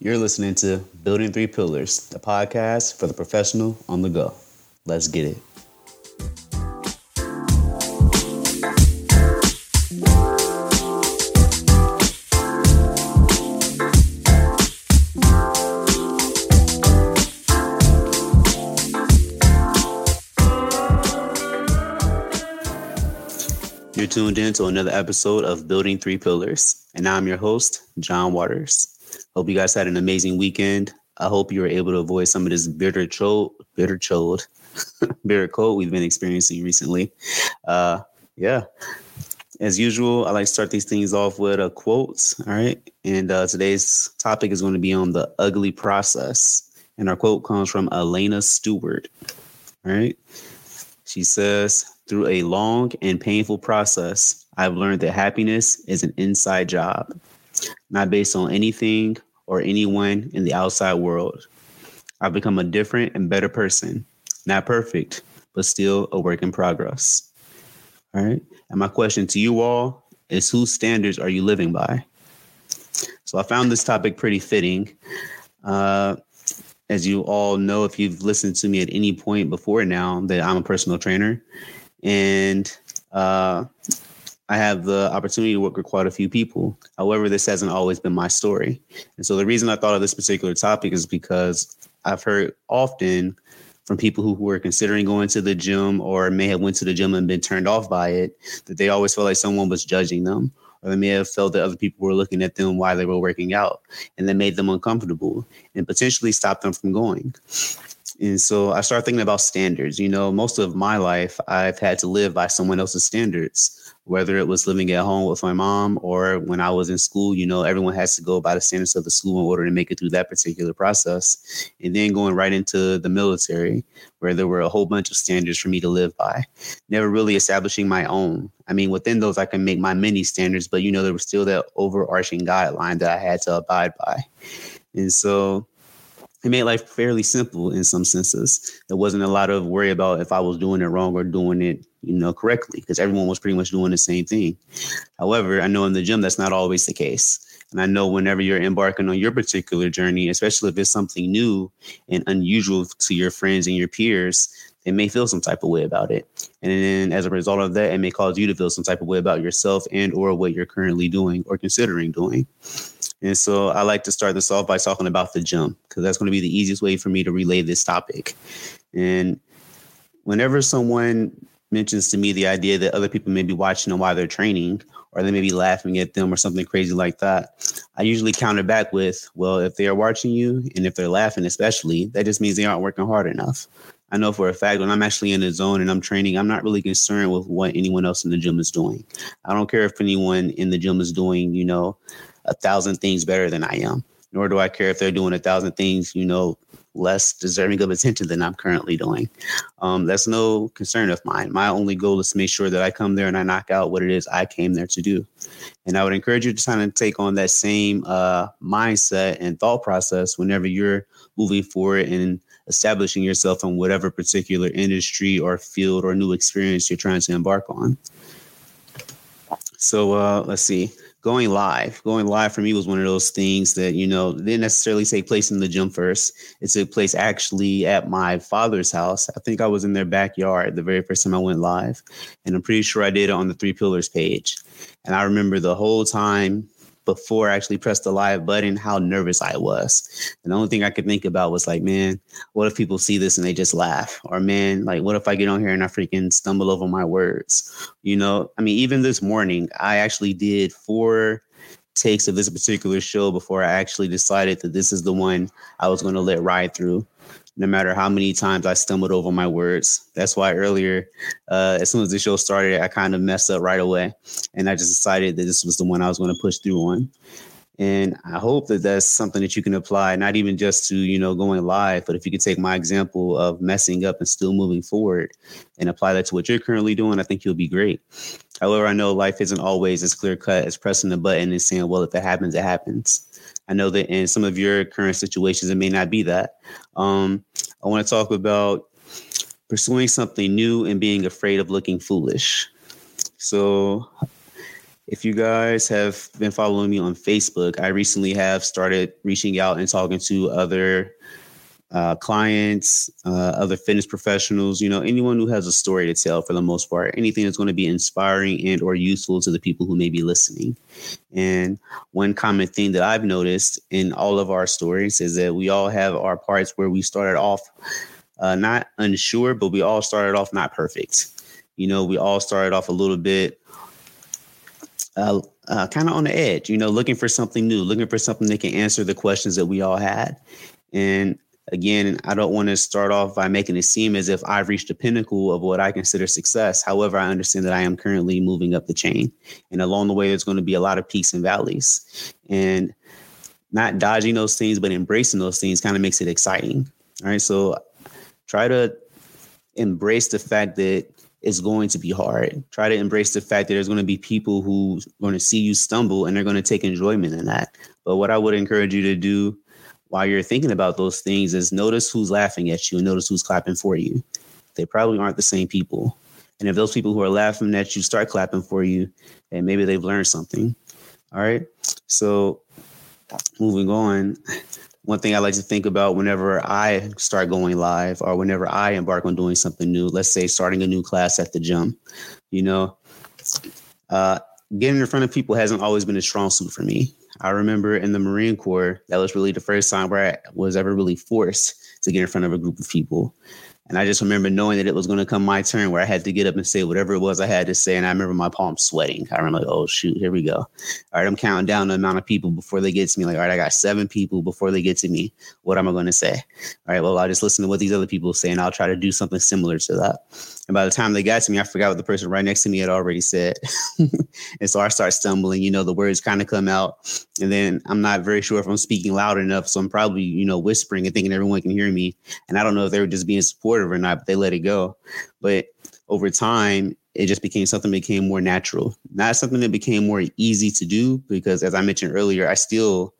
You're listening to Building Three Pillars, the podcast for the professional on the go. Let's get it. You're tuned in to another episode of Building Three Pillars, and I'm your host, John Waters. Hope you guys had an amazing weekend. I hope you were able to avoid some of this bitter cold, bitter cold, bitter cold we've been experiencing recently. Uh, yeah. As usual, I like to start these things off with a quotes. All right. And uh, today's topic is going to be on the ugly process. And our quote comes from Elena Stewart. All right. She says, through a long and painful process, I've learned that happiness is an inside job, not based on anything or anyone in the outside world. I've become a different and better person, not perfect, but still a work in progress. All right. And my question to you all is whose standards are you living by? So I found this topic pretty fitting. Uh, as you all know, if you've listened to me at any point before now, that I'm a personal trainer and uh, I have the opportunity to work with quite a few people. However, this hasn't always been my story. And so the reason I thought of this particular topic is because I've heard often from people who were considering going to the gym or may have went to the gym and been turned off by it that they always felt like someone was judging them or they may have felt that other people were looking at them while they were working out and that made them uncomfortable and potentially stopped them from going. And so I started thinking about standards. You know, most of my life, I've had to live by someone else's standards, whether it was living at home with my mom or when I was in school. You know, everyone has to go by the standards of the school in order to make it through that particular process. And then going right into the military, where there were a whole bunch of standards for me to live by, never really establishing my own. I mean, within those, I can make my many standards, but, you know, there was still that overarching guideline that I had to abide by. And so, it made life fairly simple in some senses. There wasn't a lot of worry about if I was doing it wrong or doing it, you know, correctly, because everyone was pretty much doing the same thing. However, I know in the gym that's not always the case. And I know whenever you're embarking on your particular journey, especially if it's something new and unusual to your friends and your peers, they may feel some type of way about it. And then as a result of that, it may cause you to feel some type of way about yourself and or what you're currently doing or considering doing. And so I like to start this off by talking about the gym because that's going to be the easiest way for me to relay this topic. And whenever someone mentions to me the idea that other people may be watching them while they're training or they may be laughing at them or something crazy like that, I usually counter back with, well, if they are watching you and if they're laughing, especially, that just means they aren't working hard enough. I know for a fact when I'm actually in the zone and I'm training, I'm not really concerned with what anyone else in the gym is doing. I don't care if anyone in the gym is doing, you know, a thousand things better than I am, nor do I care if they're doing a thousand things, you know, less deserving of attention than I'm currently doing. Um, that's no concern of mine. My only goal is to make sure that I come there and I knock out what it is I came there to do. And I would encourage you to kind of take on that same uh, mindset and thought process whenever you're moving forward and establishing yourself in whatever particular industry or field or new experience you're trying to embark on. So uh, let's see going live going live for me was one of those things that you know didn't necessarily take place in the gym first. It took place actually at my father's house. I think i was in their backyard the very first time i went live and i'm pretty sure i did it on the three pillars page. And i remember the whole time before I actually pressed the live button how nervous I was. And the only thing I could think about was like, man, what if people see this and they just laugh? Or man, like what if I get on here and I freaking stumble over my words? You know, I mean, even this morning, I actually did four takes of this particular show before I actually decided that this is the one I was going to let ride through no matter how many times I stumbled over my words. That's why earlier, uh, as soon as the show started, I kind of messed up right away. And I just decided that this was the one I was going to push through on. And I hope that that's something that you can apply, not even just to, you know, going live, but if you could take my example of messing up and still moving forward and apply that to what you're currently doing, I think you'll be great. However, I know life isn't always as clear cut as pressing the button and saying, well, if it happens, it happens. I know that in some of your current situations, it may not be that. Um, I want to talk about pursuing something new and being afraid of looking foolish. So, if you guys have been following me on Facebook, I recently have started reaching out and talking to other uh, clients, uh, other fitness professionals, you know, anyone who has a story to tell for the most part, anything that's going to be inspiring and or useful to the people who may be listening. And one common thing that I've noticed in all of our stories is that we all have our parts where we started off uh, not unsure, but we all started off not perfect. You know, we all started off a little bit uh, uh, kind of on the edge, you know, looking for something new, looking for something that can answer the questions that we all had. And again, I don't want to start off by making it seem as if I've reached the pinnacle of what I consider success. However, I understand that I am currently moving up the chain. And along the way, there's going to be a lot of peaks and valleys. And not dodging those things, but embracing those things kind of makes it exciting. All right. So try to embrace the fact that it's going to be hard. Try to embrace the fact that there's going to be people who are going to see you stumble and they're going to take enjoyment in that. But what I would encourage you to do while you're thinking about those things is notice who's laughing at you and notice who's clapping for you. They probably aren't the same people. And if those people who are laughing at you start clapping for you, and maybe they've learned something. All right. So moving on, one thing I like to think about whenever I start going live or whenever I embark on doing something new, let's say starting a new class at the gym, you know, uh, getting in front of people hasn't always been a strong suit for me. I remember in the Marine Corps, that was really the first time where I was ever really forced to get in front of a group of people. And I just remember knowing that it was going to come my turn where I had to get up and say whatever it was I had to say. And I remember my palms sweating. I remember, like, oh, shoot, here we go. All right, I'm counting down the amount of people before they get to me. Like, all right, I got seven people before they get to me. What am I going to say? All right, well, I'll just listen to what these other people say and I'll try to do something similar to that. And by the time they got to me, I forgot what the person right next to me had already said. and so I start stumbling, you know, the words kind of come out. And then I'm not very sure if I'm speaking loud enough. So I'm probably, you know, whispering and thinking everyone can hear me. And I don't know if they were just being supportive or not, but they let it go. But over time, it just became something that became more natural, not something that became more easy to do. Because as I mentioned earlier, I still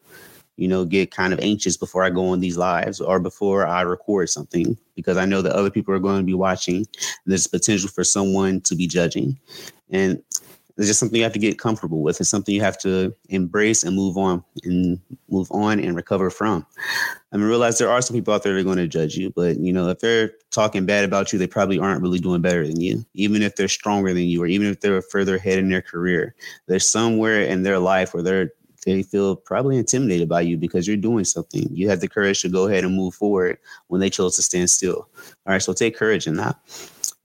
you know, get kind of anxious before I go on these lives or before I record something because I know that other people are going to be watching. There's potential for someone to be judging. And it's just something you have to get comfortable with. It's something you have to embrace and move on and move on and recover from. I mean, realize there are some people out there that are going to judge you, but you know, if they're talking bad about you, they probably aren't really doing better than you. Even if they're stronger than you, or even if they're further ahead in their career, there's somewhere in their life where they're they feel probably intimidated by you because you're doing something. You have the courage to go ahead and move forward when they chose to stand still. All right, so take courage in that.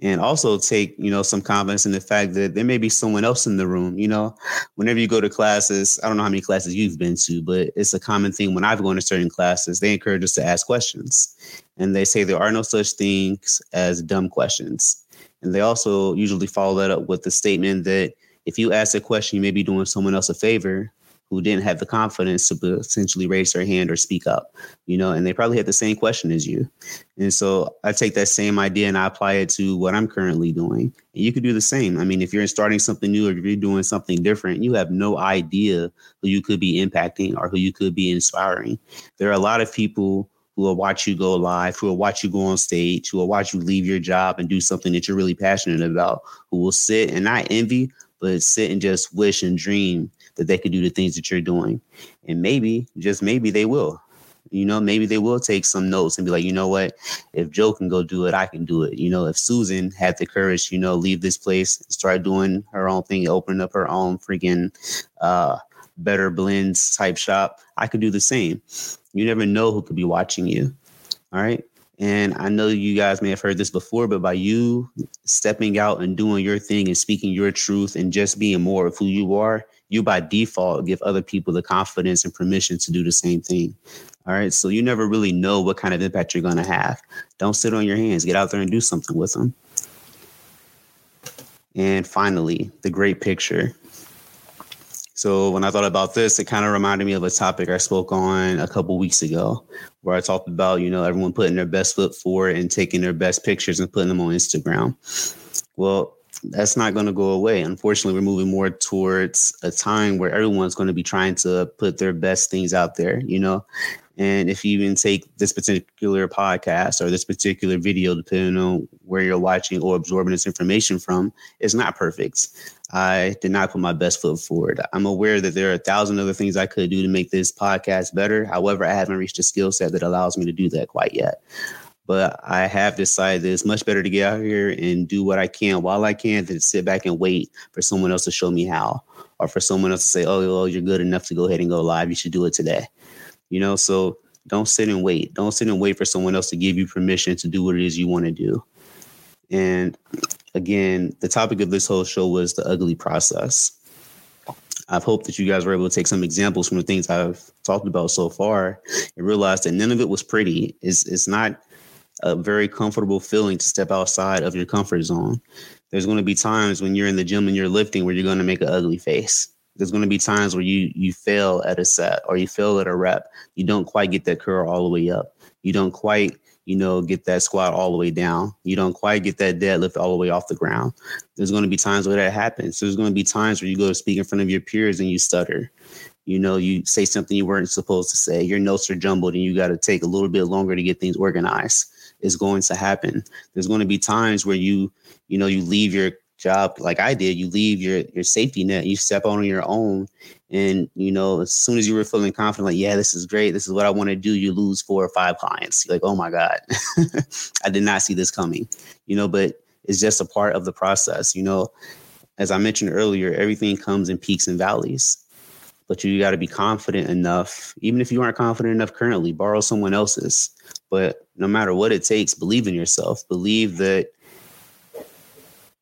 And also take, you know, some confidence in the fact that there may be someone else in the room. You know, whenever you go to classes, I don't know how many classes you've been to, but it's a common thing when I've gone to certain classes, they encourage us to ask questions. And they say there are no such things as dumb questions. And they also usually follow that up with the statement that if you ask a question, you may be doing someone else a favor who didn't have the confidence to potentially raise their hand or speak up, you know, and they probably had the same question as you. And so I take that same idea and I apply it to what I'm currently doing. And you could do the same. I mean, if you're starting something new or if you're doing something different, you have no idea who you could be impacting or who you could be inspiring. There are a lot of people who will watch you go live, who will watch you go on stage, who will watch you leave your job and do something that you're really passionate about, who will sit and not envy, but sit and just wish and dream that they could do the things that you're doing. And maybe, just maybe, they will. You know, maybe they will take some notes and be like, you know what, if Joe can go do it, I can do it. You know, if Susan had the courage, you know, leave this place, start doing her own thing, open up her own freaking uh, better blends type shop, I could do the same. You never know who could be watching you. All right. And I know you guys may have heard this before, but by you stepping out and doing your thing and speaking your truth and just being more of who you are, you by default give other people the confidence and permission to do the same thing. All right. So you never really know what kind of impact you're going to have. Don't sit on your hands. Get out there and do something with them. And finally, the great picture. So when I thought about this, it kind of reminded me of a topic I spoke on a couple weeks ago, where I talked about, you know, everyone putting their best foot forward and taking their best pictures and putting them on Instagram. Well, that's not going to go away. Unfortunately, we're moving more towards a time where everyone's going to be trying to put their best things out there, you know, And if you even take this particular podcast or this particular video, depending on where you're watching or absorbing this information from, it's not perfect. I did not put my best foot forward. I'm aware that there are a thousand other things I could do to make this podcast better. However, I haven't reached a skill set that allows me to do that quite yet. But I have decided that it's much better to get out here and do what I can while I can than sit back and wait for someone else to show me how or for someone else to say, oh, well, you're good enough to go ahead and go live. You should do it today. You know, so don't sit and wait. Don't sit and wait for someone else to give you permission to do what it is you want to do. And again, the topic of this whole show was the ugly process. I've hoped that you guys were able to take some examples from the things I've talked about so far and realize that none of it was pretty. It's, it's not a very comfortable feeling to step outside of your comfort zone. There's going to be times when you're in the gym and you're lifting where you're going to make an ugly face. There's going to be times where you you fail at a set or you fail at a rep. You don't quite get that curl all the way up. You don't quite you know, get that squat all the way down. You don't quite get that deadlift all the way off the ground. There's going to be times where that happens. There's going to be times where you go to speak in front of your peers and you stutter. You know, you say something you weren't supposed to say. Your notes are jumbled and you got to take a little bit longer to get things organized. It's going to happen. There's going to be times where you, you know, you leave your job like I did. You leave your your safety net, you step on your own, and you know as soon as you were feeling confident, like yeah, this is great, this is what I want to do, you lose four or five clients. You're like oh my god, I did not see this coming. You know, but it's just a part of the process. You know, as I mentioned earlier, everything comes in peaks and valleys. But you got to be confident enough, even if you aren't confident enough currently, borrow someone else's. But no matter what it takes, believe in yourself. Believe that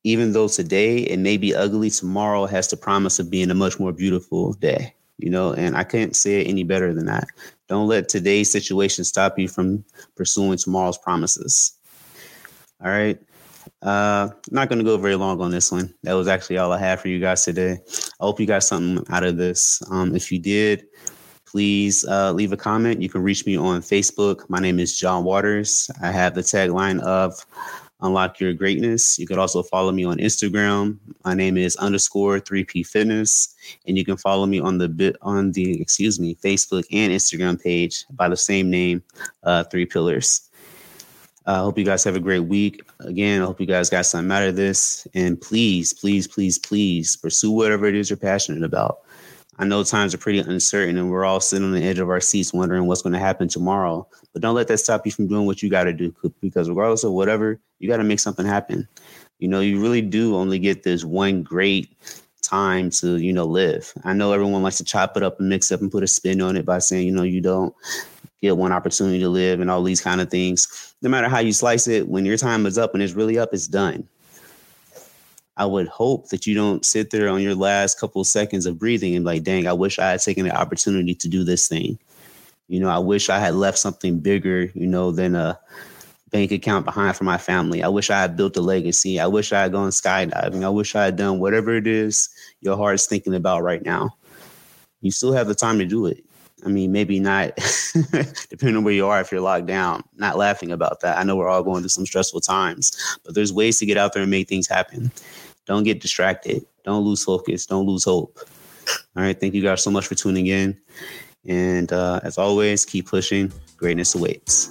even though today it may be ugly, tomorrow has the promise of being a much more beautiful day. You know, and I can't say it any better than that. Don't let today's situation stop you from pursuing tomorrow's promises. All right. Uh, not going to go very long on this one. That was actually all I had for you guys today. I hope you got something out of this. Um, if you did, please uh, leave a comment. You can reach me on Facebook. My name is John Waters. I have the tagline of unlock your greatness. You could also follow me on Instagram. My name is underscore 3P Fitness. And you can follow me on the bit on the excuse me, Facebook and Instagram page by the same name, uh, Three Pillars. I uh, hope you guys have a great week. Again, I hope you guys got something out of this. And please, please, please, please pursue whatever it is you're passionate about. I know times are pretty uncertain and we're all sitting on the edge of our seats wondering what's going to happen tomorrow. But don't let that stop you from doing what you got to do because regardless of whatever, you got to make something happen. You know, you really do only get this one great time to, you know, live. I know everyone likes to chop it up and mix up and put a spin on it by saying, you know, you don't get one opportunity to live and all these kind of things. No matter how you slice it, when your time is up and it's really up, it's done. I would hope that you don't sit there on your last couple of seconds of breathing and like, dang, I wish I had taken the opportunity to do this thing. You know, I wish I had left something bigger, you know, than a bank account behind for my family. I wish I had built a legacy. I wish I had gone skydiving. I wish I had done whatever it is your heart is thinking about right now. You still have the time to do it. I mean, maybe not, depending on where you are, if you're locked down, not laughing about that. I know we're all going through some stressful times, but there's ways to get out there and make things happen. Don't get distracted. Don't lose focus. Don't lose hope. All right. Thank you guys so much for tuning in. And uh, as always, keep pushing. Greatness awaits.